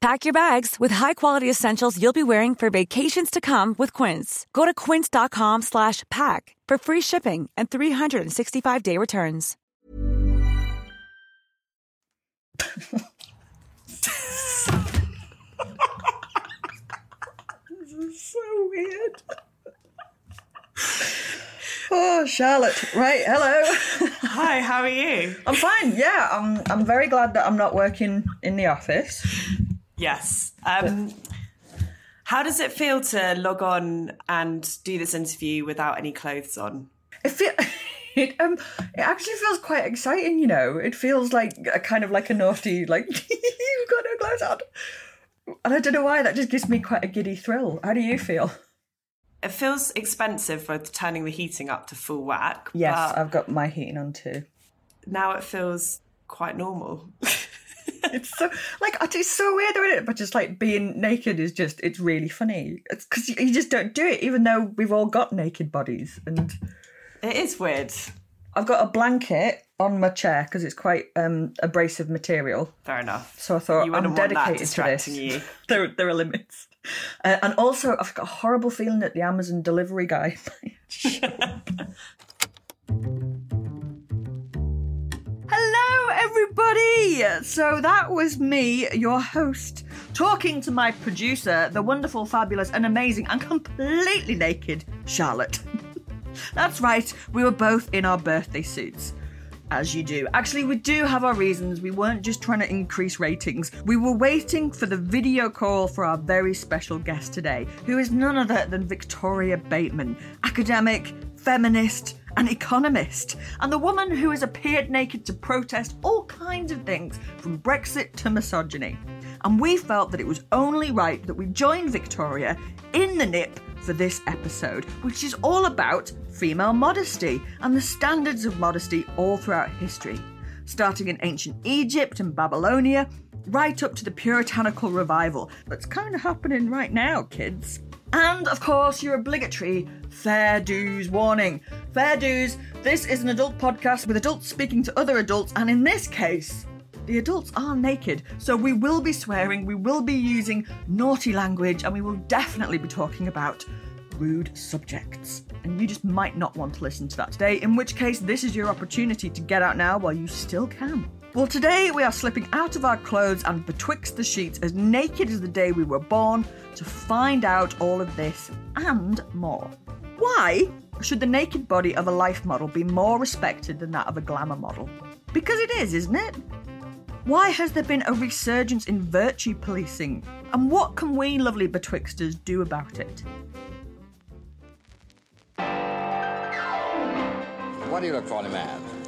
Pack your bags with high-quality essentials you'll be wearing for vacations to come with Quince. Go to quince.com slash pack for free shipping and 365-day returns. this is so weird. oh, Charlotte. Right, hello. Hi, how are you? I'm fine. Yeah, I'm. I'm very glad that I'm not working in the office. Yes. Um, how does it feel to log on and do this interview without any clothes on? It feel. It, um, it actually feels quite exciting, you know. It feels like a kind of like a naughty, like you've got no clothes on, and I don't know why. That just gives me quite a giddy thrill. How do you feel? It feels expensive for turning the heating up to full whack. Yes, I've got my heating on too. now it feels quite normal. It's so like it's so weird, isn't it? But just like being naked is just it's really funny. It's because you, you just don't do it, even though we've all got naked bodies. And it is weird. I've got a blanket on my chair because it's quite um abrasive material. Fair enough. So I thought You I'm wouldn't want that dedicated to this. there, there are limits. Uh, and also, I've got a horrible feeling that the Amazon delivery guy. Everybody! So that was me, your host, talking to my producer, the wonderful, fabulous, and amazing, and completely naked Charlotte. That's right, we were both in our birthday suits. As you do. Actually, we do have our reasons. We weren't just trying to increase ratings. We were waiting for the video call for our very special guest today, who is none other than Victoria Bateman, academic, feminist, and economist, and the woman who has appeared naked to protest all kinds of things, from Brexit to misogyny. And we felt that it was only right that we join Victoria in the nip for this episode, which is all about female modesty and the standards of modesty all throughout history, starting in ancient Egypt and Babylonia, right up to the puritanical revival that's kind of happening right now, kids. And of course, your obligatory fair dues warning. Fair dues, this is an adult podcast with adults speaking to other adults, and in this case, the adults are naked, so we will be swearing, we will be using naughty language, and we will definitely be talking about rude subjects. And you just might not want to listen to that today, in which case, this is your opportunity to get out now while you still can. Well, today we are slipping out of our clothes and betwixt the sheets as naked as the day we were born to find out all of this and more. Why should the naked body of a life model be more respected than that of a glamour model? Because it is, isn't it? Why has there been a resurgence in virtue policing? And what can we lovely betwixters do about it? What do you look for in a man?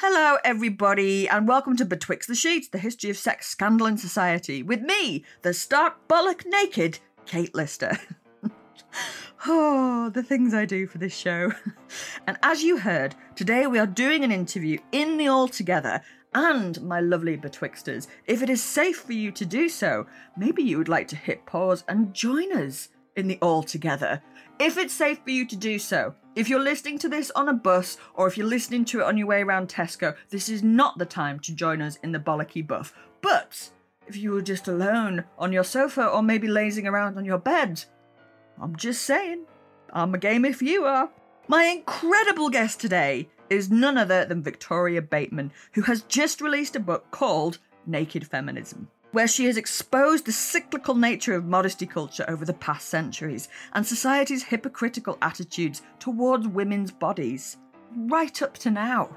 Hello, everybody, and welcome to Betwixt the Sheets, the history of sex, scandal, and society, with me, the stark bollock naked Kate Lister. oh, the things I do for this show. and as you heard, today we are doing an interview in the All Together. And, my lovely Betwixters, if it is safe for you to do so, maybe you would like to hit pause and join us in the All Together. If it's safe for you to do so, If you're listening to this on a bus or if you're listening to it on your way around Tesco, this is not the time to join us in the bollocky buff. But if you were just alone on your sofa or maybe lazing around on your bed, I'm just saying, I'm a game if you are. My incredible guest today is none other than Victoria Bateman, who has just released a book called Naked Feminism, where she has exposed the cyclical nature of modesty culture over the past centuries and society's hypocritical attitudes towards women's bodies, right up to now.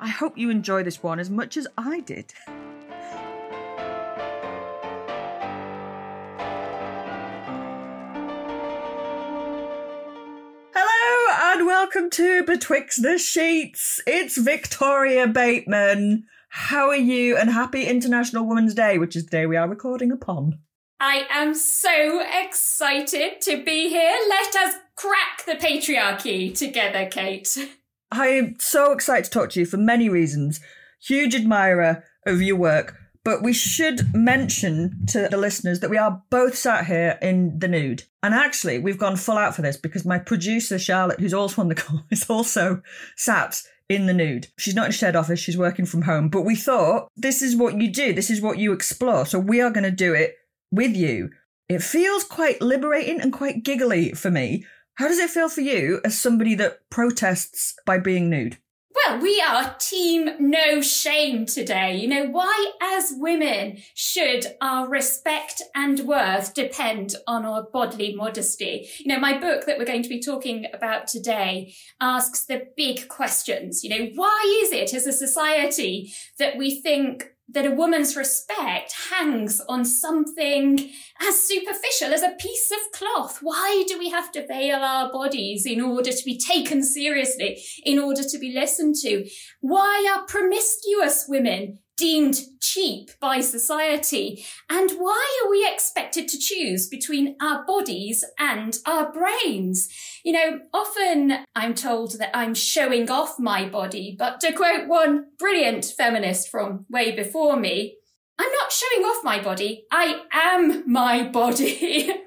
I hope you enjoy this one as much as I did. Hello and welcome to Betwixt the Sheets. It's Victoria Bateman. How are you? And happy International Women's Day, which is the day we are recording upon. I am so excited to be here. Let us crack the patriarchy together, Kate. I am so excited to talk to you for many reasons. Huge admirer of your work, but we should mention to the listeners that we are both sat here in the nude. And actually, we've gone full out for this because my producer, Charlotte, who's also on the call, is also sat in the nude. She's not in shared office, she's working from home. But we thought this is what you do, this is what you explore. So we are going to do it with you. It feels quite liberating and quite giggly for me. How does it feel for you as somebody that protests by being nude? Well, we are team no shame today. You know, why as women should our respect and worth depend on our bodily modesty? You know, my book that we're going to be talking about today asks the big questions. You know, why is it as a society that we think that a woman's respect hangs on something as superficial as a piece of cloth. Why do we have to veil our bodies in order to be taken seriously, in order to be listened to? Why are promiscuous women deemed cheap by society? And why are we expected to choose between our bodies and our brains? You know, often I'm told that I'm showing off my body, but to quote one brilliant feminist from way before me, I'm not showing off my body. I am my body.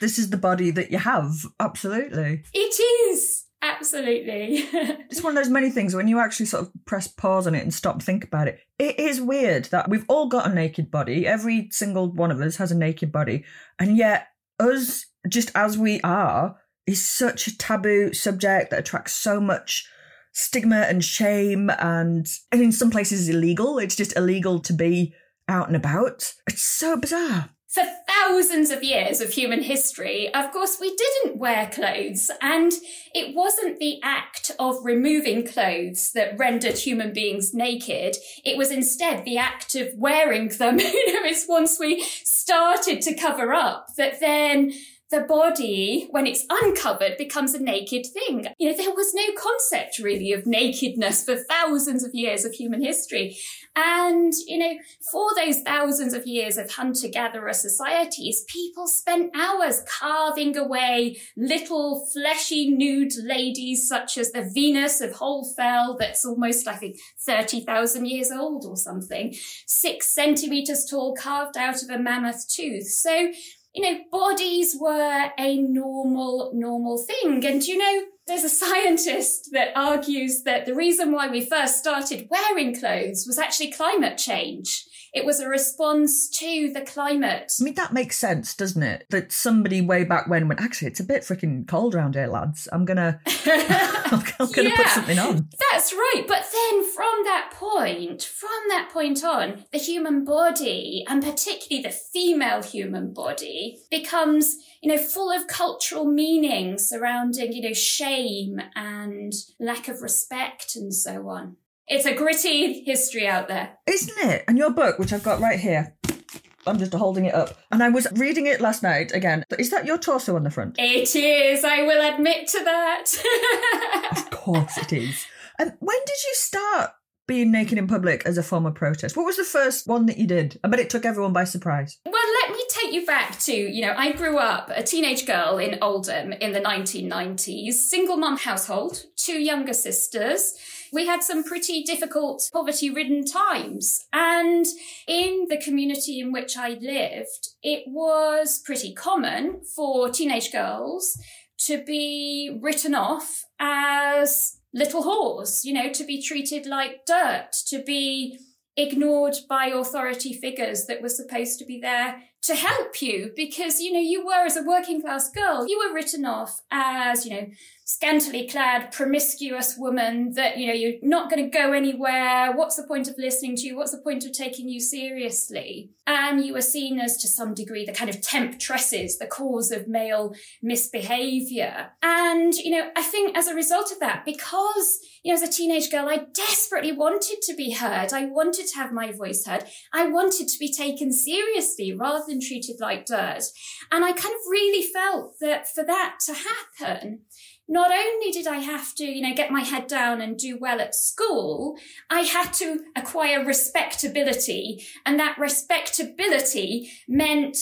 This is the body that you have, absolutely. it is. Absolutely. It's one of those many things when you actually sort of press pause on it and stop think about it. It is weird that we've all got a naked body. Every single one of us has a naked body. And yet, us, just as we are, is such a taboo subject that attracts so much stigma and shame. And, and in some places, illegal. It's just illegal to be out and about. It's so bizarre. For thousands of years of human history, of course, we didn't wear clothes, and it wasn't the act of removing clothes that rendered human beings naked. It was instead the act of wearing them. you know, it's once we started to cover up that then the body, when it's uncovered, becomes a naked thing. You know, there was no concept really of nakedness for thousands of years of human history. And, you know, for those thousands of years of hunter gatherer societies, people spent hours carving away little fleshy nude ladies such as the Venus of Hohle Fels, that's almost, I think, 30,000 years old or something, six centimeters tall, carved out of a mammoth tooth. So, you know, bodies were a normal, normal thing. And, you know, there's a scientist that argues that the reason why we first started wearing clothes was actually climate change. It was a response to the climate. I mean, that makes sense, doesn't it? That somebody way back when went, actually, it's a bit freaking cold around here, lads. I'm gonna, I'm gonna put something on. That's right. But then from that point, from that point on, the human body, and particularly the female human body, becomes, you know, full of cultural meaning surrounding, you know, shame and lack of respect and so on. It's a gritty history out there. Isn't it? And your book, which I've got right here, I'm just holding it up. And I was reading it last night again. Is that your torso on the front? It is, I will admit to that. Of course it is. And when did you start being naked in public as a form of protest? What was the first one that you did? I bet it took everyone by surprise. Well, let me take you back to, you know, I grew up a teenage girl in Oldham in the 1990s, single mum household, two younger sisters. We had some pretty difficult poverty ridden times. And in the community in which I lived, it was pretty common for teenage girls to be written off as little whores, you know, to be treated like dirt, to be ignored by authority figures that were supposed to be there to help you because, you know, you were as a working class girl, you were written off as, you know, scantily clad, promiscuous woman that, you know, you're not going to go anywhere. What's the point of listening to you? What's the point of taking you seriously? And you were seen as, to some degree, the kind of temptresses, the cause of male misbehavior. And, you know, I think as a result of that, because, you know, as a teenage girl, I desperately wanted to be heard. I wanted to have my voice heard. I wanted to be taken seriously rather than treated like dirt. And I kind of really felt that for that to happen, not only did I have to, you know, get my head down and do well at school, I had to acquire respectability. And that respectability meant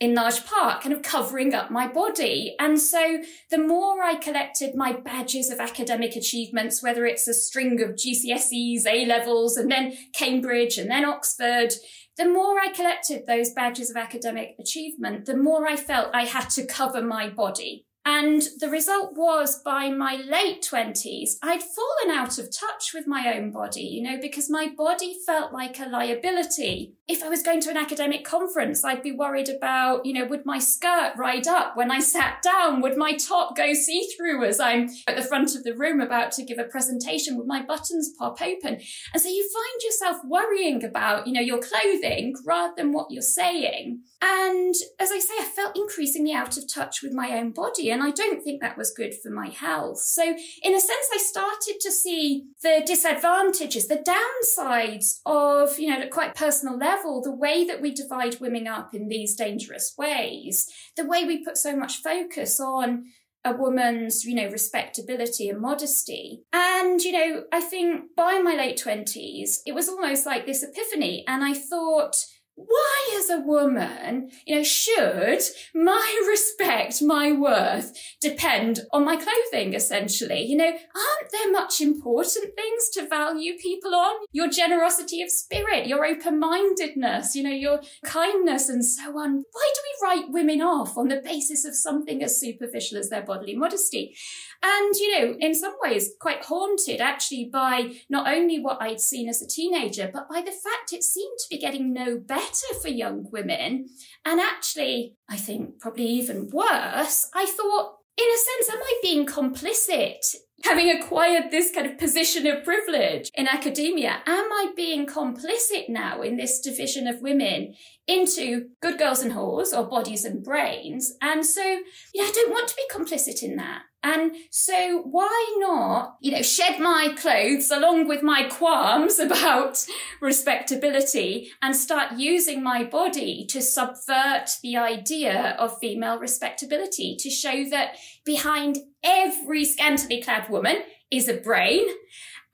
in large part kind of covering up my body. And so the more I collected my badges of academic achievements, whether it's a string of GCSEs, A levels, and then Cambridge and then Oxford, the more I collected those badges of academic achievement, the more I felt I had to cover my body. And the result was by my late 20s, I'd fallen out of touch with my own body, you know, because my body felt like a liability. If I was going to an academic conference, I'd be worried about, you know, would my skirt ride up when I sat down? Would my top go see through as I'm at the front of the room about to give a presentation? Would my buttons pop open? And so you find yourself worrying about, you know, your clothing rather than what you're saying. And as I say, I felt increasingly out of touch with my own body. And I don't think that was good for my health. So, in a sense, I started to see the disadvantages, the downsides of, you know, at quite personal level, the way that we divide women up in these dangerous ways, the way we put so much focus on a woman's, you know, respectability and modesty. And, you know, I think by my late 20s, it was almost like this epiphany. And I thought, why as a woman, you know, should my respect, my worth depend on my clothing, essentially? You know, aren't there much important things to value people on? Your generosity of spirit, your open-mindedness, you know, your kindness and so on. Why do we write women off on the basis of something as superficial as their bodily modesty? And, you know, in some ways quite haunted actually by not only what I'd seen as a teenager, but by the fact it seemed to be getting no better for young women. And actually, I think probably even worse, I thought, in a sense, am I being complicit? Having acquired this kind of position of privilege in academia, am I being complicit now in this division of women into good girls and whores or bodies and brains? And so, you know, I don't want to be complicit in that. And so why not, you know, shed my clothes along with my qualms about respectability and start using my body to subvert the idea of female respectability to show that behind every scantily clad woman is a brain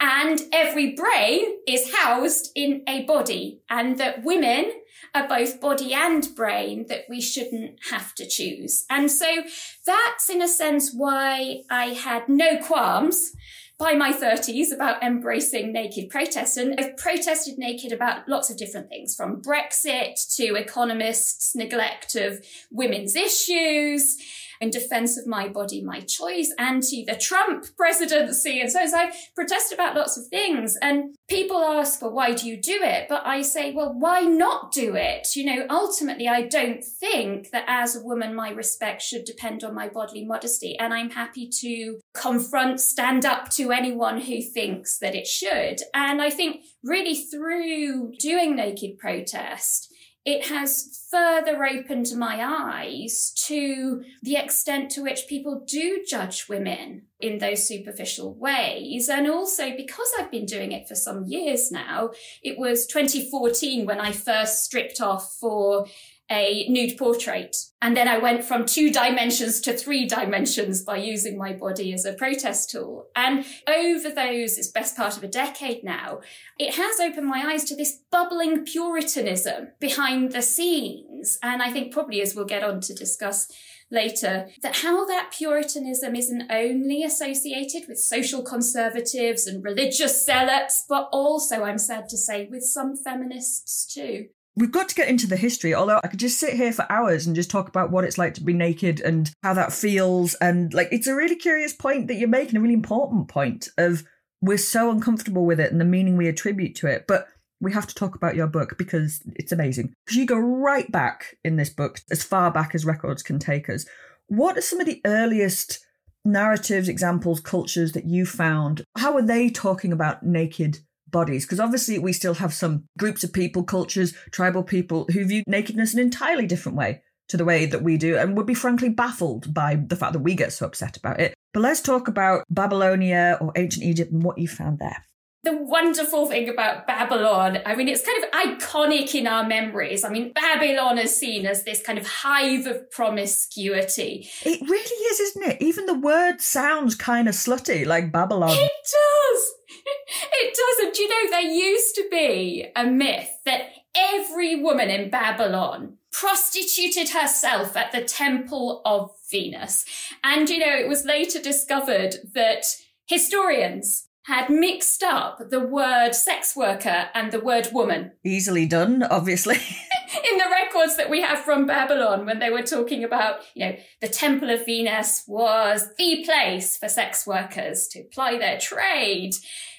and every brain is housed in a body and that women are both body and brain that we shouldn't have to choose. And so that's in a sense why I had no qualms by my 30s about embracing naked protest. And I've protested naked about lots of different things from Brexit to economists' neglect of women's issues in defense of my body, my choice, anti the Trump presidency. And so, so I protest about lots of things. And people ask, well, why do you do it? But I say, well, why not do it? You know, ultimately, I don't think that as a woman, my respect should depend on my bodily modesty. And I'm happy to confront, stand up to anyone who thinks that it should. And I think really through doing naked protest, it has further opened my eyes to the extent to which people do judge women in those superficial ways. And also because I've been doing it for some years now, it was 2014 when I first stripped off for a nude portrait. And then I went from two dimensions to three dimensions by using my body as a protest tool. And over those, it's best part of a decade now, it has opened my eyes to this bubbling puritanism behind the scenes. And I think probably as we'll get on to discuss later that how that puritanism isn't only associated with social conservatives and religious zealots, but also, I'm sad to say, with some feminists too. We've got to get into the history, although I could just sit here for hours and just talk about what it's like to be naked and how that feels. And like, it's a really curious point that you're making, a really important point of we're so uncomfortable with it and the meaning we attribute to it. But we have to talk about your book because it's amazing. Because you go right back in this book, as far back as records can take us. What are some of the earliest narratives, examples, cultures that you found? How are they talking about naked bodies? Because obviously, we still have some groups of people, cultures, tribal people who view nakedness in an entirely different way to the way that we do and would be frankly baffled by the fact that we get so upset about it. But let's talk about Babylonia or ancient Egypt and what you found there the wonderful thing about Babylon, I mean, it's kind of iconic in our memories. I mean, Babylon is seen as this kind of hive of promiscuity. It really is, isn't it? Even the word sounds kind of slutty, like Babylon. It does. It doesn't. do you know, there used to be a myth that every woman in Babylon prostituted herself at the temple of Venus. And, you know, it was later discovered that historians had mixed up the word sex worker and the word woman. Easily done, obviously. In the records that we have from Babylon, when they were talking about, you know, the Temple of Venus was the place for sex workers to ply their trade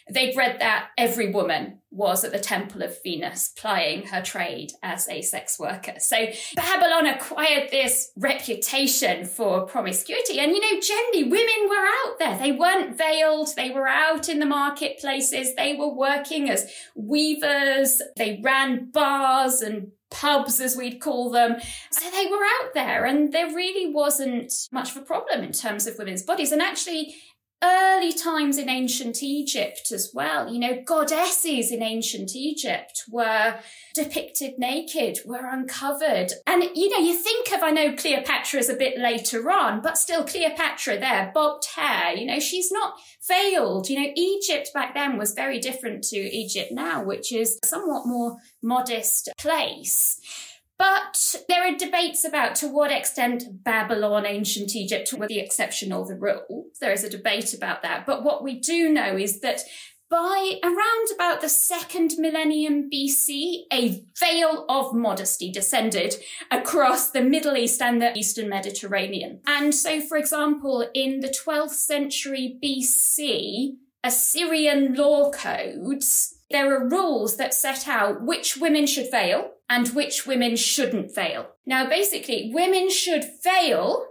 they'd read that every woman was at the temple of Venus plying her trade as a sex worker. So Babylon acquired this reputation for promiscuity. And, you know, generally women were out there. They weren't veiled. They were out in the marketplaces. They were working as weavers. They ran bars and pubs, as we'd call them. So they were out there and there really wasn't much of a problem in terms of women's bodies. And actually, early times in ancient Egypt as well. You know, goddesses in ancient Egypt were depicted naked, were uncovered. And, you know, you think of, I know Cleopatra is a bit later on, but still Cleopatra there, bobbed hair, you know, she's not veiled. You know, Egypt back then was very different to Egypt now, which is somewhat more modest place. But there are debates about to what extent Babylon, ancient Egypt were the exception or the rule. There is a debate about that. But what we do know is that by around about the second millennium BC, a veil of modesty descended across the Middle East and the Eastern Mediterranean. And so, for example, in the 12th century BC, Assyrian law codes there are rules that set out which women should veil and which women shouldn't veil. Now, basically, women should veil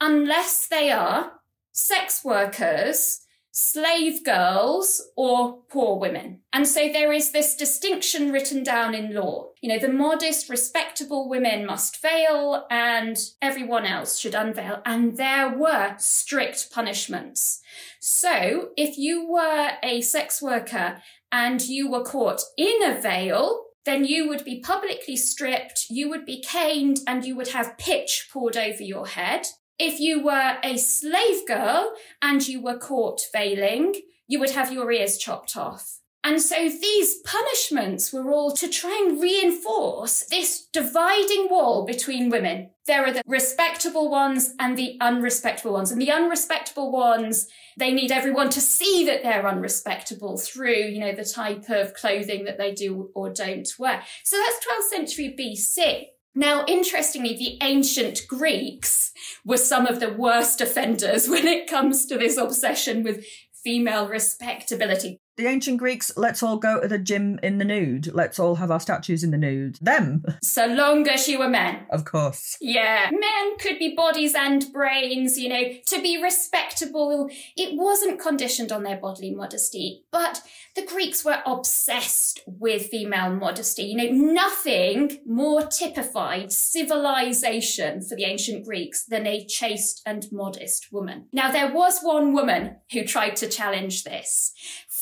unless they are sex workers, slave girls, or poor women. And so there is this distinction written down in law. You know, the modest, respectable women must veil and everyone else should unveil. And there were strict punishments. So if you were a sex worker and you were caught in a veil, then you would be publicly stripped, you would be caned, and you would have pitch poured over your head. If you were a slave girl and you were caught veiling, you would have your ears chopped off. And so these punishments were all to try and reinforce this dividing wall between women. There are the respectable ones and the unrespectable ones. And the unrespectable ones, they need everyone to see that they're unrespectable through, you know, the type of clothing that they do or don't wear. So that's 12th century BC. Now, interestingly, the ancient Greeks were some of the worst offenders when it comes to this obsession with female respectability the ancient Greeks, let's all go to the gym in the nude. Let's all have our statues in the nude. Them. So long as you were men. Of course. Yeah. Men could be bodies and brains, you know, to be respectable. It wasn't conditioned on their bodily modesty, but the Greeks were obsessed with female modesty. You know, nothing more typified civilization for the ancient Greeks than a chaste and modest woman. Now, there was one woman who tried to challenge this.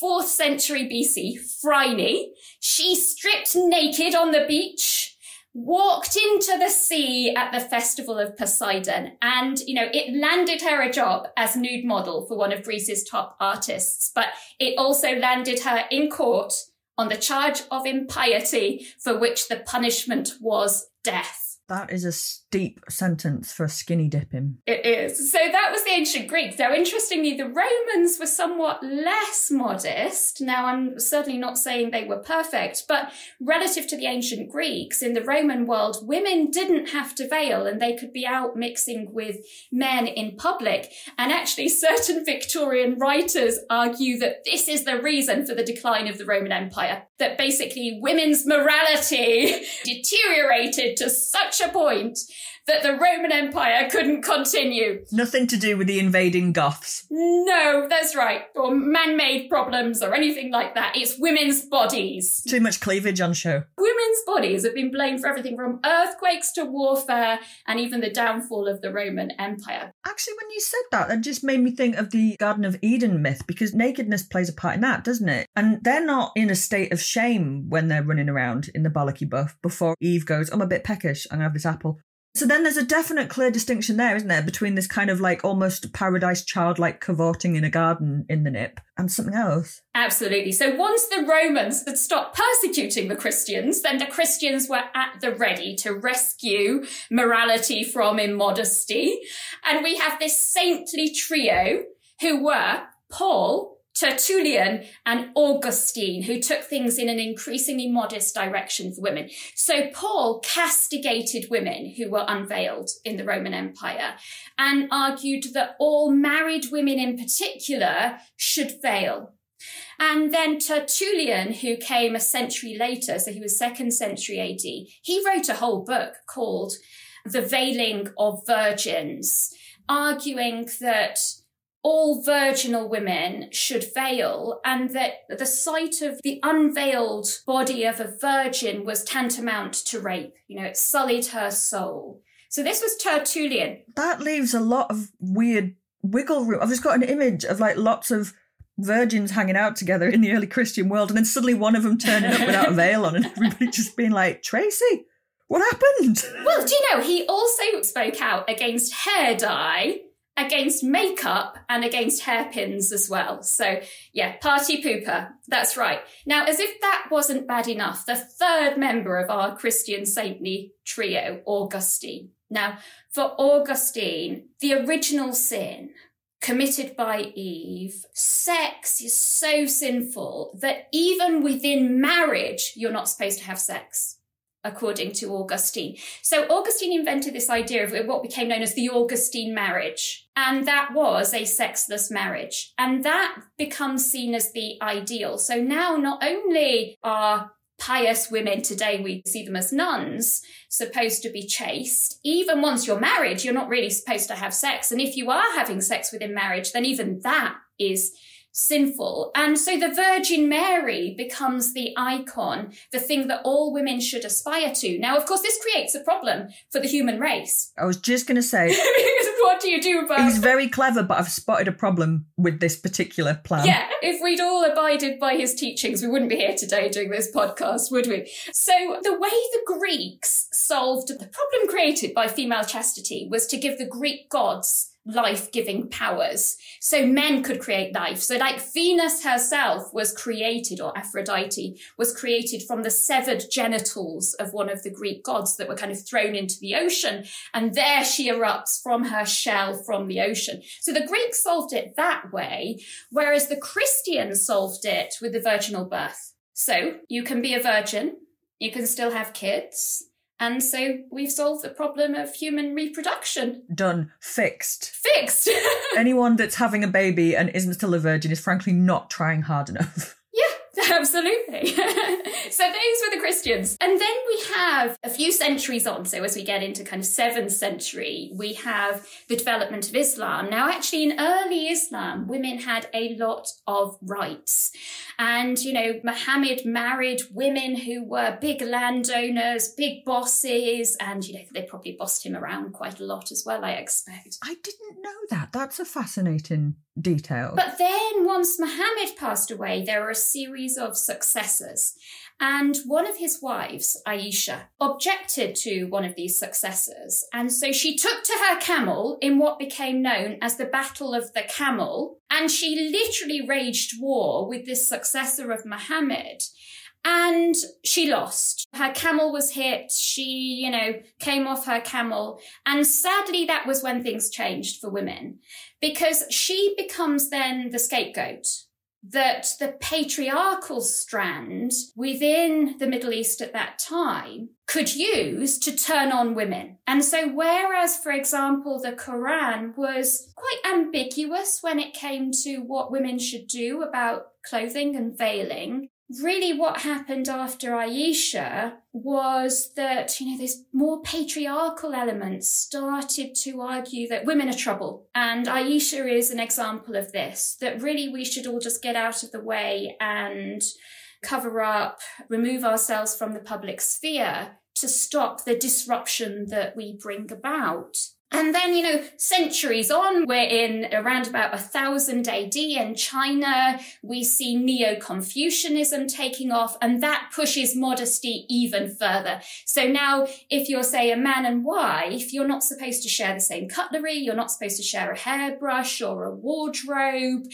4th century BC, Phryne, she stripped naked on the beach, walked into the sea at the festival of Poseidon, and, you know, it landed her a job as nude model for one of Greece's top artists, but it also landed her in court on the charge of impiety for which the punishment was death. That is a steep sentence for a skinny dipping. It is. So that was the ancient Greeks. Now, interestingly, the Romans were somewhat less modest. Now, I'm certainly not saying they were perfect, but relative to the ancient Greeks, in the Roman world, women didn't have to veil and they could be out mixing with men in public. And actually, certain Victorian writers argue that this is the reason for the decline of the Roman Empire. That basically women's morality deteriorated to such a point that the Roman Empire couldn't continue. Nothing to do with the invading Goths. No, that's right. Or man made problems or anything like that. It's women's bodies. Too much cleavage on show. Women's bodies have been blamed for everything from earthquakes to warfare and even the downfall of the Roman Empire. Actually, when you said that, that just made me think of the Garden of Eden myth because nakedness plays a part in that, doesn't it? And they're not in a state of shame when they're running around in the bollocky buff before Eve goes, I'm a bit peckish, I'm gonna have this apple. So then there's a definite clear distinction there, isn't there, between this kind of like almost paradise childlike cavorting in a garden in the nip and something else. Absolutely. So once the Romans had stopped persecuting the Christians, then the Christians were at the ready to rescue morality from immodesty. And we have this saintly trio who were Paul, Tertullian and Augustine, who took things in an increasingly modest direction for women. So Paul castigated women who were unveiled in the Roman Empire and argued that all married women in particular should veil. And then Tertullian, who came a century later, so he was second century AD, he wrote a whole book called The Veiling of Virgins, arguing that all virginal women should veil and that the sight of the unveiled body of a virgin was tantamount to rape. You know, it sullied her soul. So this was Tertullian. That leaves a lot of weird wiggle room. I've just got an image of like lots of virgins hanging out together in the early Christian world and then suddenly one of them turning up without a veil on and everybody just being like, Tracy, what happened? Well, do you know, he also spoke out against hair dye against makeup and against hairpins as well. So yeah, party pooper. That's right. Now, as if that wasn't bad enough, the third member of our Christian saintly trio, Augustine. Now, for Augustine, the original sin committed by Eve, sex is so sinful that even within marriage, you're not supposed to have sex according to Augustine. So Augustine invented this idea of what became known as the Augustine marriage. And that was a sexless marriage. And that becomes seen as the ideal. So now not only are pious women today, we see them as nuns, supposed to be chaste. Even once you're married, you're not really supposed to have sex. And if you are having sex within marriage, then even that is sinful. And so the Virgin Mary becomes the icon, the thing that all women should aspire to. Now, of course, this creates a problem for the human race. I was just going to say. what do you do about He's very clever, but I've spotted a problem with this particular plan. Yeah, if we'd all abided by his teachings, we wouldn't be here today doing this podcast, would we? So, the way the Greeks solved the problem created by female chastity was to give the Greek gods life giving powers. So men could create life. So, like Venus herself was created, or Aphrodite was created from the severed genitals of one of the Greek gods that were kind of thrown into the ocean. And there she erupts from her shell from the ocean. So the Greeks solved it that way, whereas the Christians solved it with the virginal birth. So you can be a virgin, you can still have kids, and so we've solved the problem of human reproduction. Done. Fixed. Fixed. Anyone that's having a baby and isn't still a virgin is frankly not trying hard enough. Absolutely. so those were the Christians. And then we have a few centuries on, so as we get into kind of 7th century, we have the development of Islam. Now, actually, in early Islam, women had a lot of rights. And, you know, Muhammad married women who were big landowners, big bosses, and, you know, they probably bossed him around quite a lot as well, I expect. I didn't know that. That's a fascinating detail. But then once Muhammad passed away, there were a series of successors. And one of his wives, Aisha, objected to one of these successors. And so she took to her camel in what became known as the Battle of the Camel. And she literally waged war with this successor of Muhammad. And she lost. Her camel was hit. She, you know, came off her camel. And sadly, that was when things changed for women because she becomes then the scapegoat that the patriarchal strand within the Middle East at that time could use to turn on women. And so, whereas, for example, the Quran was quite ambiguous when it came to what women should do about clothing and veiling, really what happened after Aisha was that, you know, this more patriarchal elements started to argue that women are trouble. And Aisha is an example of this, that really we should all just get out of the way and cover up, remove ourselves from the public sphere to stop the disruption that we bring about. And then, you know, centuries on, we're in around about a thousand AD in China. We see Neo Confucianism taking off, and that pushes modesty even further. So now, if you're, say, a man and wife, you're not supposed to share the same cutlery, you're not supposed to share a hairbrush or a wardrobe.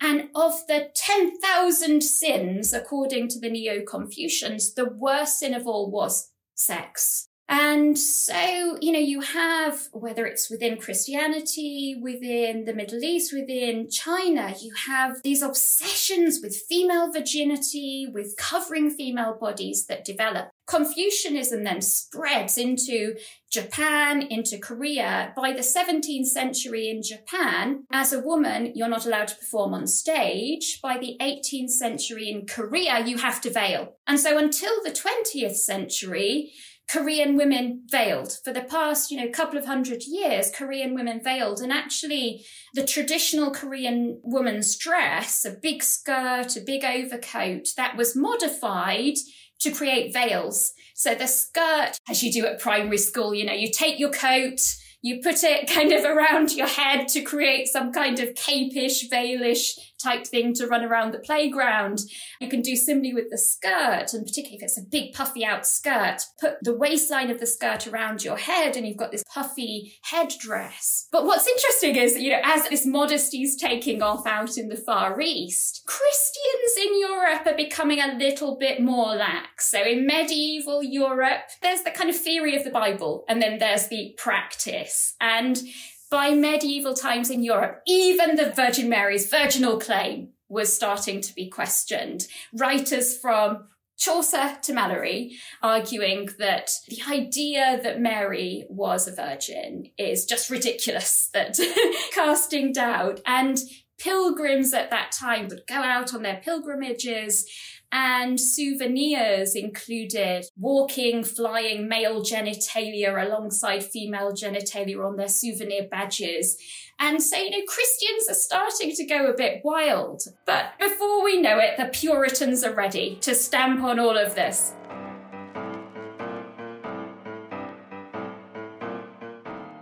And of the 10,000 sins, according to the Neo Confucians, the worst sin of all was sex. And so, you know, you have, whether it's within Christianity, within the Middle East, within China, you have these obsessions with female virginity, with covering female bodies that develop. Confucianism then spreads into Japan, into Korea. By the 17th century in Japan, as a woman, you're not allowed to perform on stage. By the 18th century in Korea, you have to veil. And so until the 20th century, Korean women veiled. For the past, you know, couple of hundred years, Korean women veiled. And actually, the traditional Korean woman's dress, a big skirt, a big overcoat, that was modified to create veils. So the skirt, as you do at primary school, you know, you take your coat, you put it kind of around your head to create some kind of capish, veilish type thing to run around the playground. You can do similarly with the skirt, and particularly if it's a big puffy out skirt, put the waistline of the skirt around your head and you've got this puffy headdress. But what's interesting is, you know, as this modesty is taking off out in the Far East, Christians in Europe are becoming a little bit more lax. So in medieval Europe, there's the kind of theory of the Bible, and then there's the practice. And by medieval times in Europe, even the Virgin Mary's virginal claim was starting to be questioned. Writers from Chaucer to Malory arguing that the idea that Mary was a virgin is just ridiculous, that casting doubt. And pilgrims at that time would go out on their pilgrimages and souvenirs included walking, flying male genitalia alongside female genitalia on their souvenir badges. And so, you know, Christians are starting to go a bit wild. But before we know it, the Puritans are ready to stamp on all of this.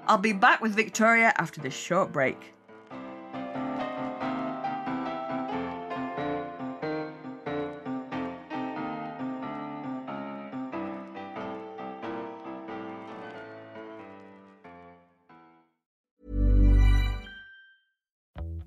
I'll be back with Victoria after this short break.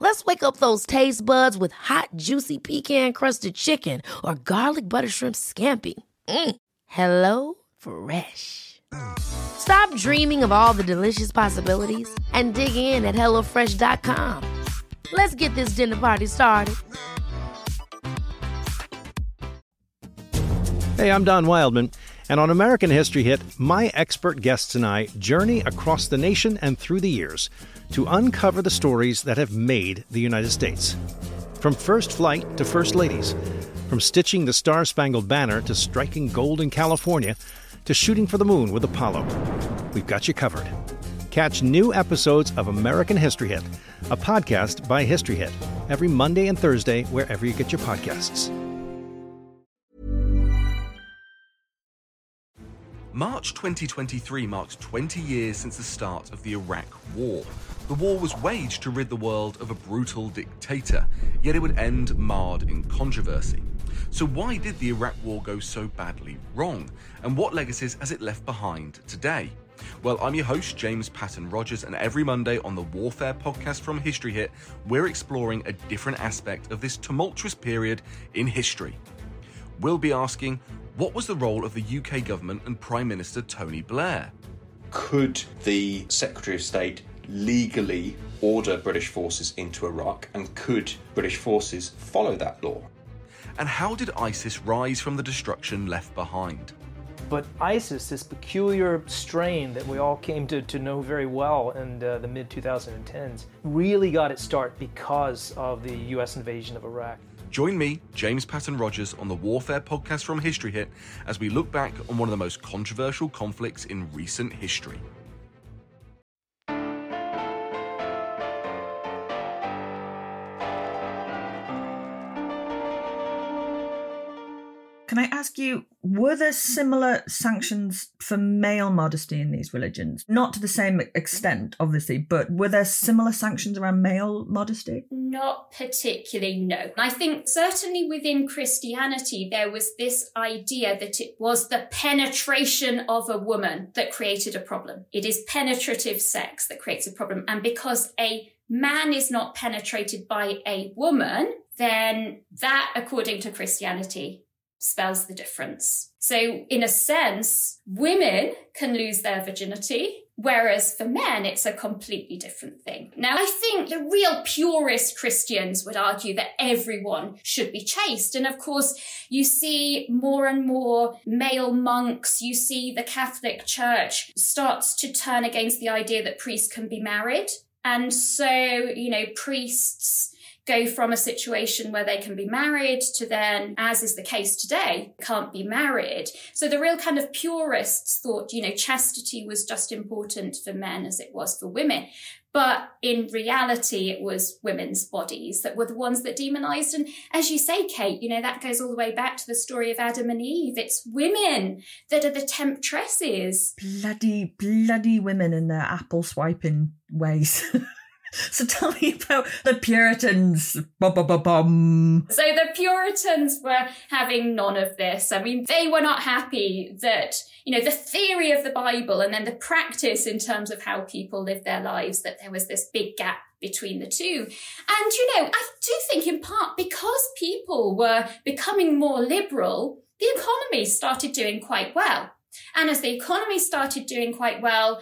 Let's wake up those taste buds with hot, juicy pecan crusted chicken or garlic butter shrimp scampi. Mm. Hello Fresh. Stop dreaming of all the delicious possibilities and dig in at HelloFresh.com. Let's get this dinner party started. Hey, I'm Don Wildman, and on American History Hit, my expert guests and I journey across the nation and through the years to uncover the stories that have made the United States. From first flight to first ladies, from stitching the Star Spangled Banner to striking gold in California to shooting for the moon with Apollo, we've got you covered. Catch new episodes of American History Hit, a podcast by History Hit, every Monday and Thursday wherever you get your podcasts. March 2023 marked 20 years since the start of the Iraq War. The war was waged to rid the world of a brutal dictator, yet it would end marred in controversy. So, why did the Iraq War go so badly wrong? And what legacies has it left behind today? Well, I'm your host, James Patton Rogers, and every Monday on the Warfare podcast from History Hit, we're exploring a different aspect of this tumultuous period in history. We'll be asking what was the role of the UK government and Prime Minister Tony Blair? Could the Secretary of State legally order British forces into Iraq, and could British forces follow that law? And how did ISIS rise from the destruction left behind? But ISIS, this peculiar strain that we all came to, to know very well in uh, the mid 2010s, really got its start because of the US invasion of Iraq. Join me, James Patton Rogers, on the Warfare podcast from History Hit as we look back on one of the most controversial conflicts in recent history. Can I ask you, were there similar sanctions for male modesty in these religions? Not to the same extent, obviously, but were there similar sanctions around male modesty? Not particularly, no. I think certainly within Christianity, there was this idea that it was the penetration of a woman that created a problem. It is penetrative sex that creates a problem. And because a man is not penetrated by a woman, then that, according to Christianity, spells the difference. So, in a sense, women can lose their virginity, whereas for men, it's a completely different thing. Now, I think the real purist Christians would argue that everyone should be chaste. And of course, you see more and more male monks, you see the Catholic Church starts to turn against the idea that priests can be married. And so, you know, priests go from a situation where they can be married to then, as is the case today, can't be married. So the real kind of purists thought, you know, chastity was just important for men as it was for women. But in reality, it was women's bodies that were the ones that demonized. And as you say, Kate, you know, that goes all the way back to the story of Adam and Eve. It's women that are the temptresses. Bloody, bloody women in their apple swiping ways. So tell me about the Puritans. Bum, so the Puritans were having none of this. I mean, they were not happy that, you know, the theory of the Bible and then the practice in terms of how people live their lives, that there was this big gap between the two. And, you know, I do think in part because people were becoming more liberal, the economy started doing quite well. And as the economy started doing quite well,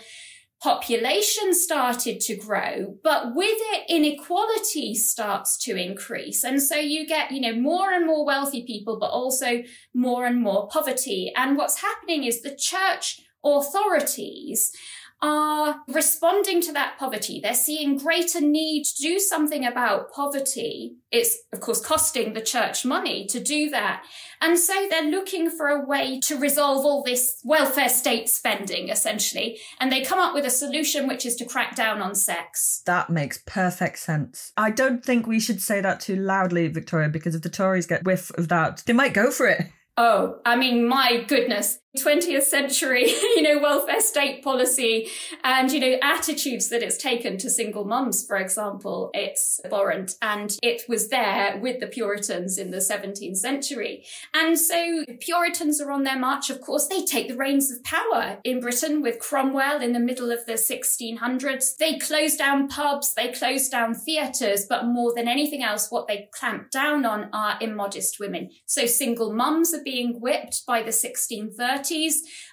population started to grow, but with it, inequality starts to increase. And so you get, you know, more and more wealthy people, but also more and more poverty. And what's happening is the church authorities are responding to that poverty. They're seeing greater need to do something about poverty. It's, of course, costing the church money to do that. And so they're looking for a way to resolve all this welfare state spending, essentially. And they come up with a solution, which is to crack down on sex. That makes perfect sense. I don't think we should say that too loudly, Victoria, because if the Tories get whiff of that, they might go for it. Oh, I mean, my goodness. 20th century, you know, welfare state policy and, you know, attitudes that it's taken to single mums, for example, it's abhorrent. And it was there with the Puritans in the 17th century. And so Puritans are on their march. Of course, they take the reins of power in Britain with Cromwell in the middle of the 1600s. They close down pubs, they close down theatres, but more than anything else, what they clamp down on are immodest women. So single mums are being whipped by the 1630s.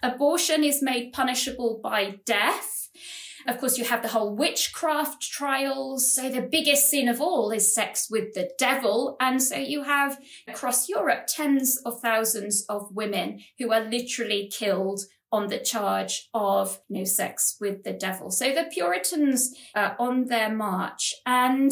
Abortion is made punishable by death. Of course, you have the whole witchcraft trials. So the biggest sin of all is sex with the devil. And so you have across Europe tens of thousands of women who are literally killed on the charge of you know, sex with the devil. So the Puritans on their march. And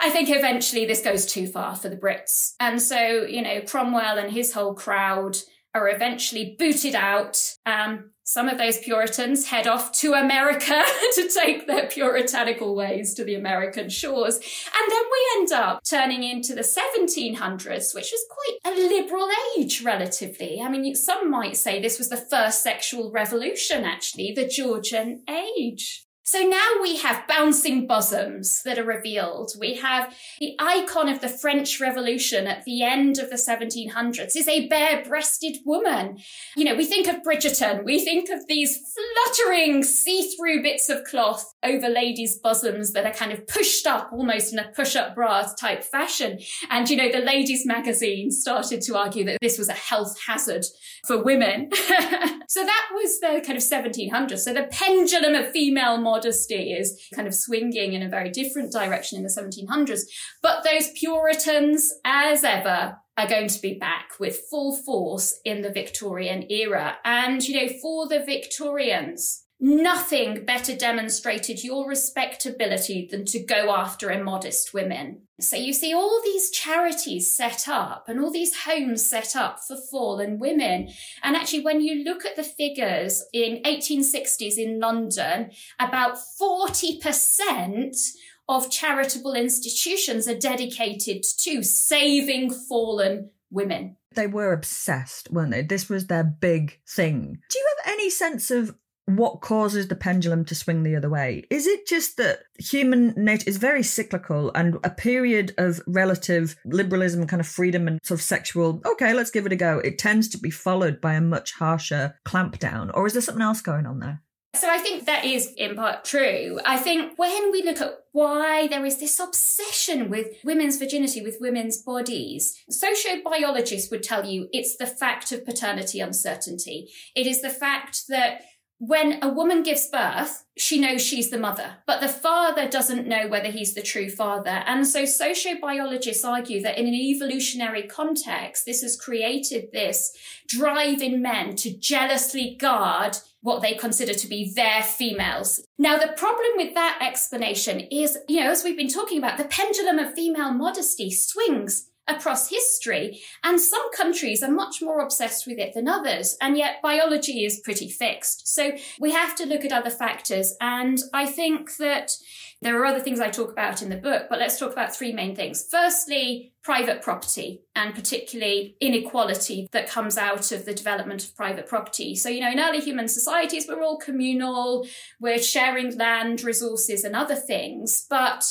I think eventually this goes too far for the Brits. And so, you know, Cromwell and his whole crowd are eventually booted out. Um, Some of those Puritans head off to America to take their puritanical ways to the American shores. And then we end up turning into the 1700s, which was quite a liberal age, relatively. I mean, some might say this was the first sexual revolution, actually, the Georgian age. So now we have bouncing bosoms that are revealed. We have the icon of the French Revolution at the end of the 1700s is a bare-breasted woman. You know, we think of Bridgerton, we think of these fluttering see-through bits of cloth over ladies' bosoms that are kind of pushed up almost in a push-up bra type fashion. And, you know, the ladies' magazine started to argue that this was a health hazard for women. so that was the kind of 1700s. So the pendulum of female modesty is kind of swinging in a very different direction in the 1700s. But those Puritans, as ever, are going to be back with full force in the Victorian era. And, you know, for the Victorians, Nothing better demonstrated your respectability than to go after immodest women. So you see all these charities set up and all these homes set up for fallen women. And actually, when you look at the figures in 1860s in London, about 40% of charitable institutions are dedicated to saving fallen women. They were obsessed, weren't they? This was their big thing. Do you have any sense of what causes the pendulum to swing the other way? Is it just that human nature is very cyclical and a period of relative liberalism, kind of freedom and sort of sexual, okay, let's give it a go, it tends to be followed by a much harsher clampdown? Or is there something else going on there? So I think that is in part true. I think when we look at why there is this obsession with women's virginity, with women's bodies, sociobiologists would tell you it's the fact of paternity uncertainty. It is the fact that when a woman gives birth, she knows she's the mother, but the father doesn't know whether he's the true father. And so sociobiologists argue that in an evolutionary context, this has created this drive in men to jealously guard what they consider to be their females. Now, the problem with that explanation is, you know, as we've been talking about, the pendulum of female modesty swings across history. And some countries are much more obsessed with it than others. And yet biology is pretty fixed. So we have to look at other factors. And I think that there are other things I talk about in the book, but let's talk about three main things. Firstly, private property and particularly inequality that comes out of the development of private property. So, you know, in early human societies, we're all communal, we're sharing land, resources, and other things. But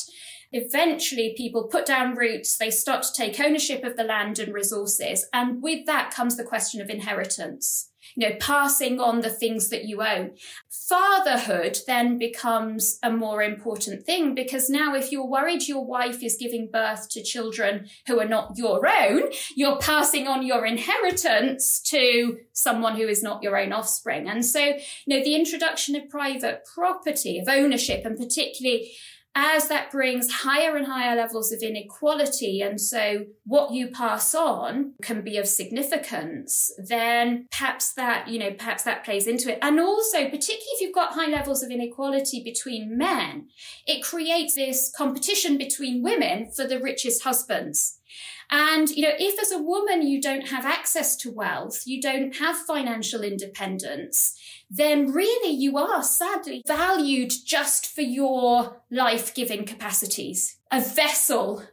eventually people put down roots, they start to take ownership of the land and resources. And with that comes the question of inheritance. You know, passing on the things that you own. Fatherhood then becomes a more important thing because now if you're worried your wife is giving birth to children who are not your own, you're passing on your inheritance to someone who is not your own offspring. And so, you know, the introduction of private property, of ownership, and particularly as that brings higher and higher levels of inequality, and so what you pass on can be of significance, then perhaps that, you know, perhaps that plays into it. And also, particularly if you've got high levels of inequality between men, it creates this competition between women for the richest husbands. And, you know, if as a woman you don't have access to wealth, you don't have financial independence, then really you are sadly valued just for your life giving capacities. A vessel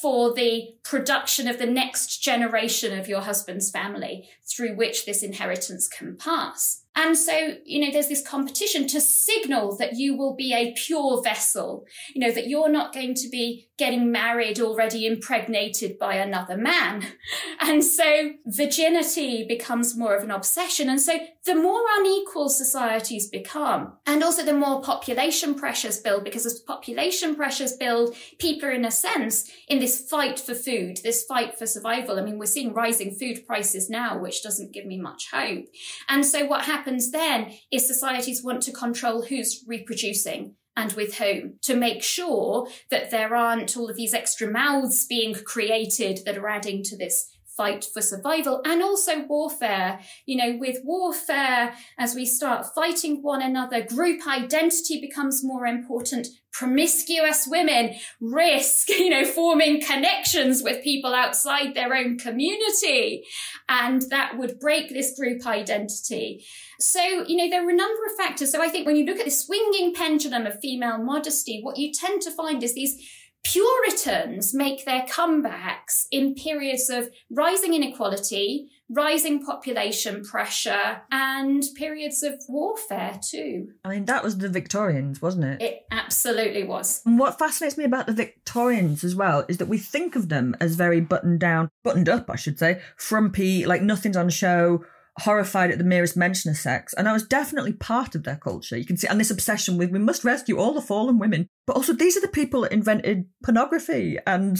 for the production of the next generation of your husband's family through which this inheritance can pass. And so, you know, there's this competition to signal that you will be a pure vessel, you know, that you're not going to be getting married already impregnated by another man. And so virginity becomes more of an obsession. And so the more unequal societies become, and also the more population pressures build, because as population pressures build, people are in a sense in this fight for food, this fight for survival. I mean, we're seeing rising food prices now, which doesn't give me much hope. And so what happens then is societies want to control who's reproducing and with whom to make sure that there aren't all of these extra mouths being created that are adding to this fight for survival and also warfare. You know, with warfare, as we start fighting one another, group identity becomes more important. Promiscuous women risk, you know, forming connections with people outside their own community. And that would break this group identity. So, you know, there are a number of factors. So I think when you look at the swinging pendulum of female modesty, what you tend to find is these Puritans make their comebacks in periods of rising inequality, rising population pressure, and periods of warfare too. I mean, that was the Victorians, wasn't it? It absolutely was. And what fascinates me about the Victorians as well is that we think of them as very buttoned down, buttoned up, I should say, frumpy, like nothing's on show, horrified at the merest mention of sex. And that was definitely part of their culture. You can see, and this obsession with we must rescue all the fallen women. But also, these are the people that invented pornography and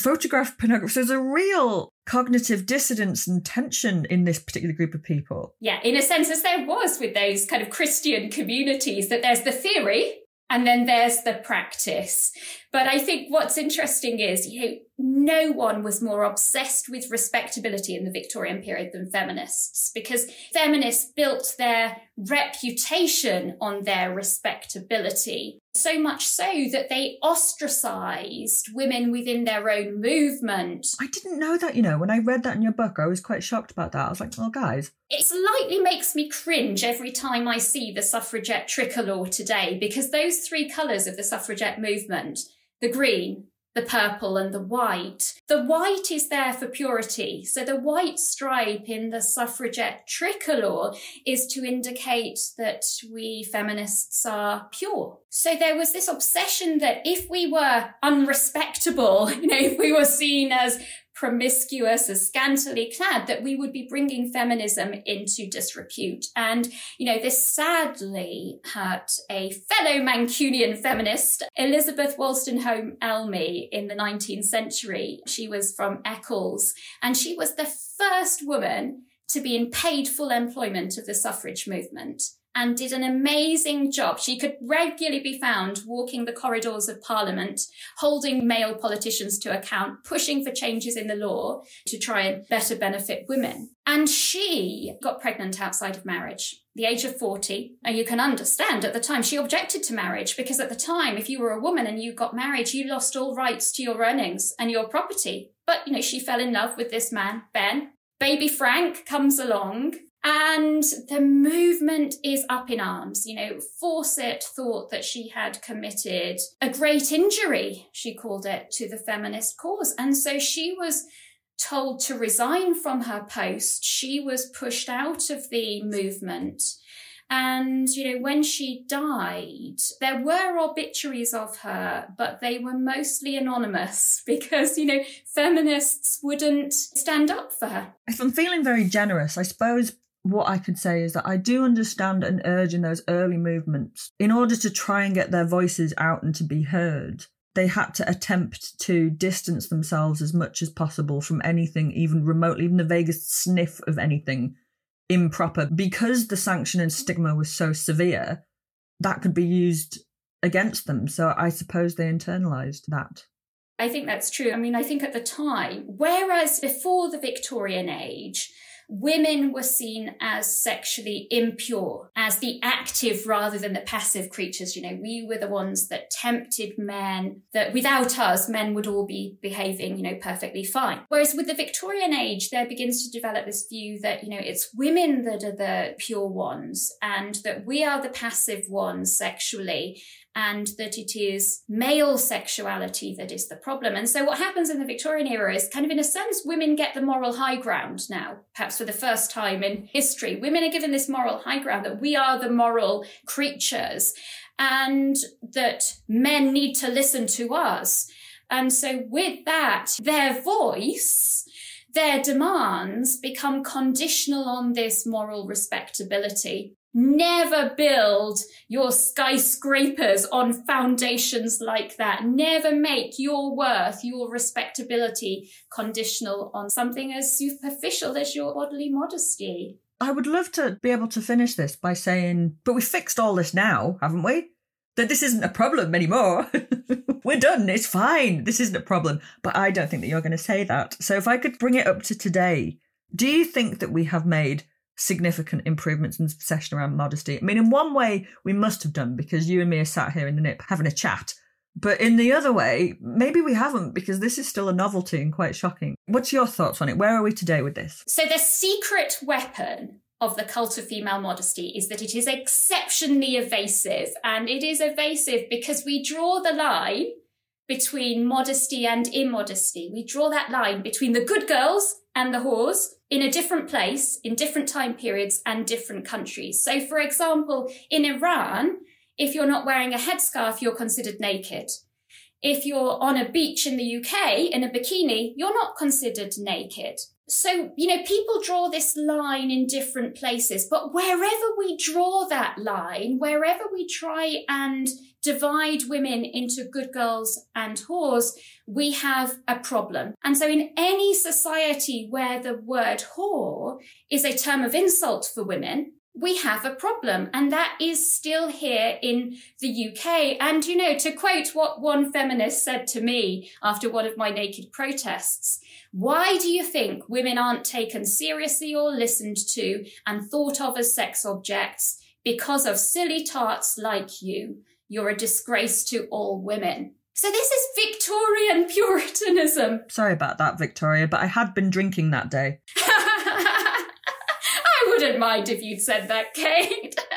photographed pornography. So there's a real cognitive dissonance and tension in this particular group of people. Yeah, in a sense, as there was with those kind of Christian communities, that there's the theory and then there's the practice. But I think what's interesting is, you know, no one was more obsessed with respectability in the Victorian period than feminists because feminists built their reputation on their respectability. So much so that they ostracized women within their own movement. I didn't know that, you know, when I read that in your book, I was quite shocked about that. I was like, oh, guys. It slightly makes me cringe every time I see the suffragette tricolour today because those three colours of the suffragette movement the green, the purple and the white. The white is there for purity. So the white stripe in the suffragette tricolour is to indicate that we feminists are pure. So there was this obsession that if we were unrespectable, you know, if we were seen as promiscuous, as scantily clad, that we would be bringing feminism into disrepute. And, you know, this sadly hurt a fellow Mancunian feminist, Elizabeth Wolstenholme Elmy, in the 19th century. She was from Eccles, and she was the first woman to be in paid full employment of the suffrage movement and did an amazing job. She could regularly be found walking the corridors of Parliament, holding male politicians to account, pushing for changes in the law to try and better benefit women. And she got pregnant outside of marriage, the age of 40. And you can understand at the time she objected to marriage because at the time, if you were a woman and you got married, you lost all rights to your earnings and your property. But, you know, she fell in love with this man, Ben. Baby Frank comes along and the movement is up in arms. You know, Fawcett thought that she had committed a great injury, she called it, to the feminist cause. And so she was told to resign from her post. She was pushed out of the movement. And, you know, when she died, there were obituaries of her, but they were mostly anonymous because, you know, feminists wouldn't stand up for her. If I'm feeling very generous, I suppose what I could say is that I do understand an urge in those early movements. In order to try and get their voices out and to be heard, they had to attempt to distance themselves as much as possible from anything, even remotely, even the vaguest sniff of anything improper. Because the sanction and stigma was so severe, that could be used against them. So I suppose they internalized that. I think that's true. I mean, I think at the time, whereas before the Victorian age, women were seen as sexually impure, as the active rather than the passive creatures. You know, we were the ones that tempted men, that without us, men would all be behaving, you know, perfectly fine. Whereas with the Victorian age, there begins to develop this view that, you know, it's women that are the pure ones and that we are the passive ones sexually and that it is male sexuality that is the problem. And so what happens in the Victorian era is kind of in a sense, women get the moral high ground now, perhaps for the first time in history. Women are given this moral high ground that we are the moral creatures and that men need to listen to us. And so with that, their voice their demands become conditional on this moral respectability. Never build your skyscrapers on foundations like that. Never make your worth, your respectability conditional on something as superficial as your bodily modesty. I would love to be able to finish this by saying, but we fixed all this now, haven't we? That this isn't a problem anymore. we're done. It's fine. This isn't a problem. But I don't think that you're going to say that. So if I could bring it up to today, do you think that we have made significant improvements in the session around modesty? I mean, in one way, we must have done because you and me are sat here in the nip having a chat. But in the other way, maybe we haven't because this is still a novelty and quite shocking. What's your thoughts on it? Where are we today with this? So, the secret weapon of the cult of female modesty is that it is exceptionally evasive. And it is evasive because we draw the line between modesty and immodesty. We draw that line between the good girls and the whores in a different place, in different time periods and different countries. So, for example, in Iran, if you're not wearing a headscarf, you're considered naked. If you're on a beach in the UK in a bikini, you're not considered naked. So, you know, people draw this line in different places, but wherever we draw that line, wherever we try and divide women into good girls and whores, we have a problem. And so in any society where the word whore is a term of insult for women, we have a problem. And that is still here in the UK. And, you know, to quote what one feminist said to me after one of my naked protests, why do you think women aren't taken seriously or listened to and thought of as sex objects? Because of silly tarts like you. You're a disgrace to all women. So this is Victorian Puritanism. Sorry about that, Victoria, but I had been drinking that day. I wouldn't mind if you'd said that, Kate.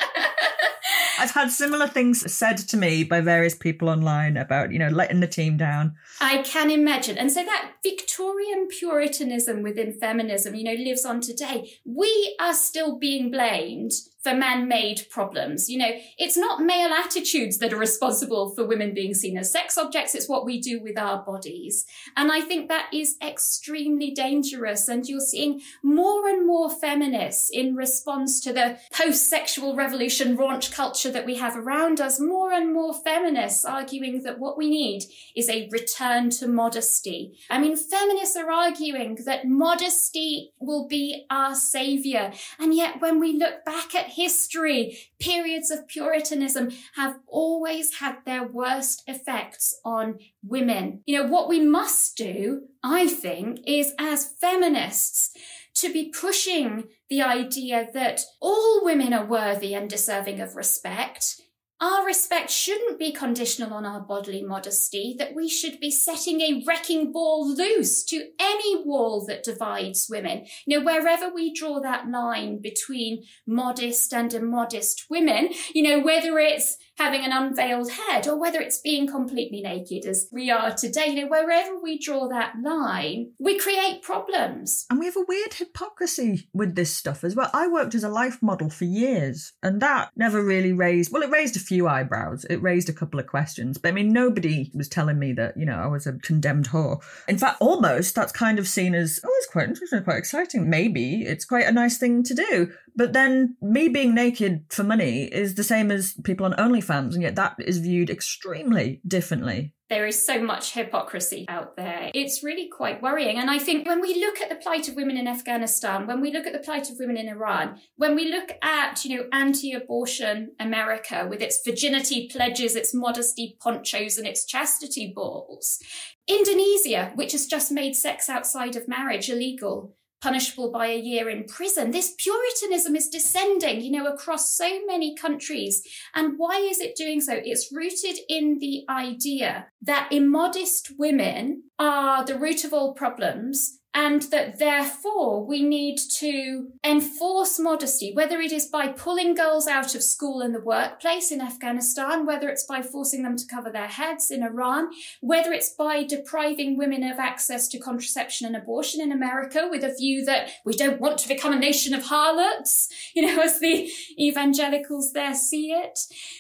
I've had similar things said to me by various people online about, you know, letting the team down. I can imagine. And so that Victorian Puritanism within feminism, you know, lives on today. We are still being blamed for man-made problems. You know, it's not male attitudes that are responsible for women being seen as sex objects. It's what we do with our bodies. And I think that is extremely dangerous. And you're seeing more and more feminists in response to the post-sexual revolution raunch culture that we have around us, more and more feminists arguing that what we need is a return to modesty. I mean, feminists are arguing that modesty will be our savior. And yet when we look back at history, periods of Puritanism have always had their worst effects on women. You know, what we must do, I think, is as feminists, to be pushing the idea that all women are worthy and deserving of respect our respect shouldn't be conditional on our bodily modesty, that we should be setting a wrecking ball loose to any wall that divides women. You know, wherever we draw that line between modest and immodest women, you know, whether it's having an unveiled head or whether it's being completely naked as we are today, you know, wherever we draw that line, we create problems. And we have a weird hypocrisy with this stuff as well. I worked as a life model for years and that never really raised, well, it raised a few eyebrows. It raised a couple of questions. But I mean, nobody was telling me that, you know, I was a condemned whore. In fact, almost that's kind of seen as, oh, it's quite interesting, quite exciting. Maybe it's quite a nice thing to do. But then me being naked for money is the same as people on OnlyFans, and yet that is viewed extremely differently. There is so much hypocrisy out there. It's really quite worrying. And I think when we look at the plight of women in Afghanistan, when we look at the plight of women in Iran, when we look at, you know, anti-abortion America with its virginity pledges, its modesty ponchos and its chastity balls, Indonesia, which has just made sex outside of marriage illegal, punishable by a year in prison. This Puritanism is descending, you know, across so many countries. And why is it doing so? It's rooted in the idea that immodest women are the root of all problems and that therefore we need to enforce modesty, whether it is by pulling girls out of school and the workplace in Afghanistan, whether it's by forcing them to cover their heads in Iran, whether it's by depriving women of access to contraception and abortion in America with a view that we don't want to become a nation of harlots, you know, as the evangelicals there see it.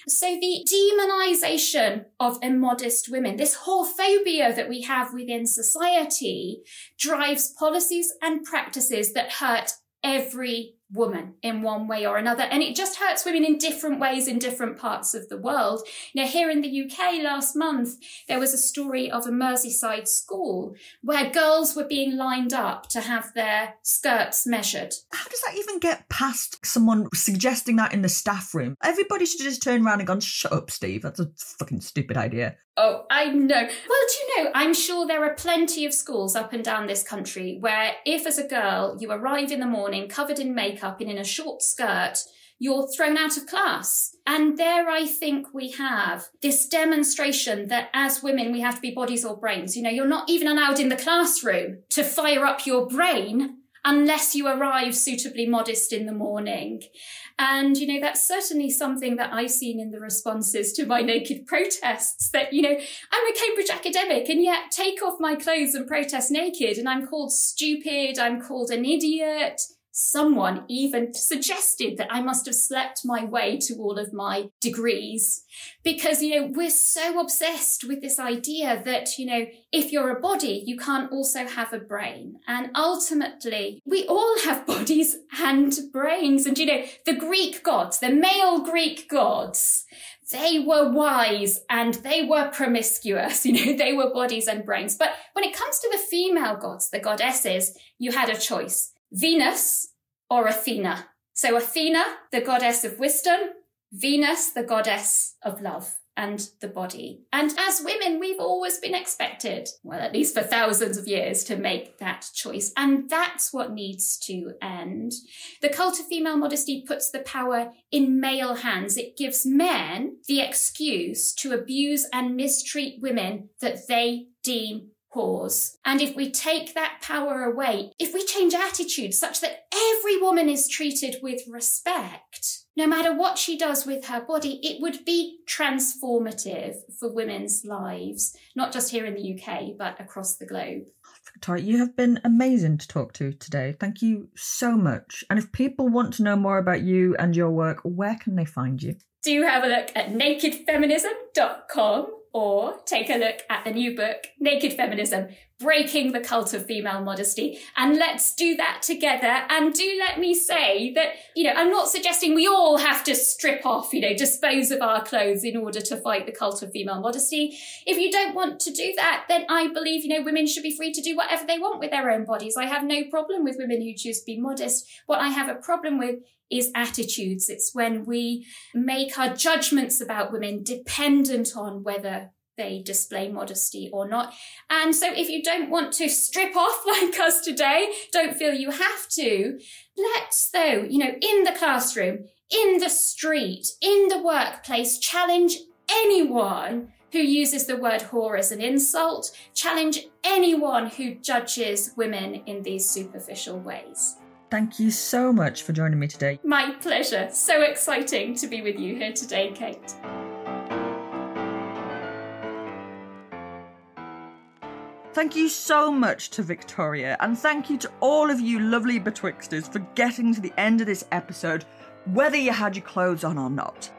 So the demonization of immodest women, this whorephobia that we have within society drives policies and practices that hurt every woman in one way or another. And it just hurts women in different ways in different parts of the world. Now, here in the UK last month, there was a story of a Merseyside school where girls were being lined up to have their skirts measured. How does that even get past someone suggesting that in the staff room? Everybody should just turn around and gone, shut up, Steve. That's a fucking stupid idea. Oh, I know. Well, do you know, I'm sure there are plenty of schools up and down this country where if as a girl you arrive in the morning covered in makeup and in a short skirt, you're thrown out of class. And there I think we have this demonstration that as women we have to be bodies or brains. You know, you're not even allowed in the classroom to fire up your brain unless you arrive suitably modest in the morning. And, you know, that's certainly something that I've seen in the responses to my naked protests that, you know, I'm a Cambridge academic and yet take off my clothes and protest naked and I'm called stupid, I'm called an idiot. Someone even suggested that I must have slept my way to all of my degrees because, you know, we're so obsessed with this idea that, you know, if you're a body, you can't also have a brain. And ultimately, we all have bodies and brains. And, you know, the Greek gods, the male Greek gods, they were wise and they were promiscuous. You know, they were bodies and brains. But when it comes to the female gods, the goddesses, you had a choice. Venus or Athena. So Athena, the goddess of wisdom, Venus, the goddess of love and the body. And as women, we've always been expected, well, at least for thousands of years, to make that choice. And that's what needs to end. The cult of female modesty puts the power in male hands. It gives men the excuse to abuse and mistreat women that they deem pause. And if we take that power away, if we change attitudes such that every woman is treated with respect, no matter what she does with her body, it would be transformative for women's lives, not just here in the UK, but across the globe. You have been amazing to talk to today. Thank you so much. And if people want to know more about you and your work, where can they find you? Do have a look at nakedfeminism.com or take a look at the new book, Naked Feminism Breaking the Cult of Female Modesty. And let's do that together. And do let me say that, you know, I'm not suggesting we all have to strip off, you know, dispose of our clothes in order to fight the cult of female modesty. If you don't want to do that, then I believe, you know, women should be free to do whatever they want with their own bodies. I have no problem with women who choose to be modest. What I have a problem with is attitudes. It's when we make our judgments about women dependent on whether they display modesty or not. And so if you don't want to strip off like us today, don't feel you have to, let's though, you know, in the classroom, in the street, in the workplace, challenge anyone who uses the word whore as an insult, challenge anyone who judges women in these superficial ways. Thank you so much for joining me today. My pleasure. So exciting to be with you here today, Kate. Thank you so much to Victoria, and thank you to all of you lovely betwixters for getting to the end of this episode, whether you had your clothes on or not.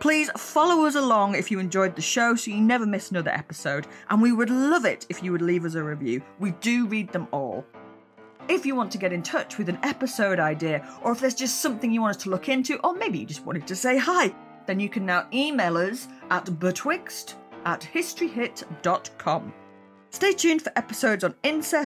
Please follow us along if you enjoyed the show so you never miss another episode, and we would love it if you would leave us a review. We do read them all. If you want to get in touch with an episode idea, or if there's just something you want us to look into, or maybe you just wanted to say hi, then you can now email us at betwixt at historyhit.com. Stay tuned for episodes on incest.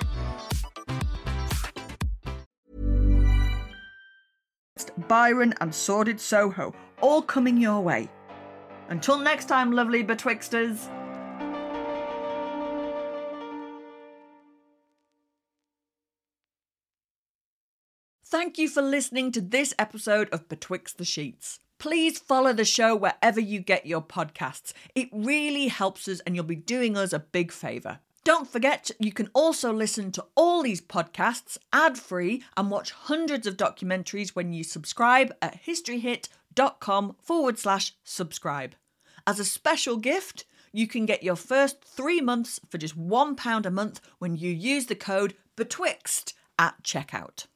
Byron and Sordid Soho, all coming your way. Until next time, lovely betwixters. Thank you for listening to this episode of Betwixt the Sheets. please follow the show wherever you get your podcasts. It really helps us and you'll be doing us a big favour. Don't forget, you can also listen to all these podcasts ad free and watch hundreds of documentaries when you subscribe at historyhit.com forward slash subscribe. As a special gift, you can get your first three months for just £1 a month when you use the code BETWIXT at checkout.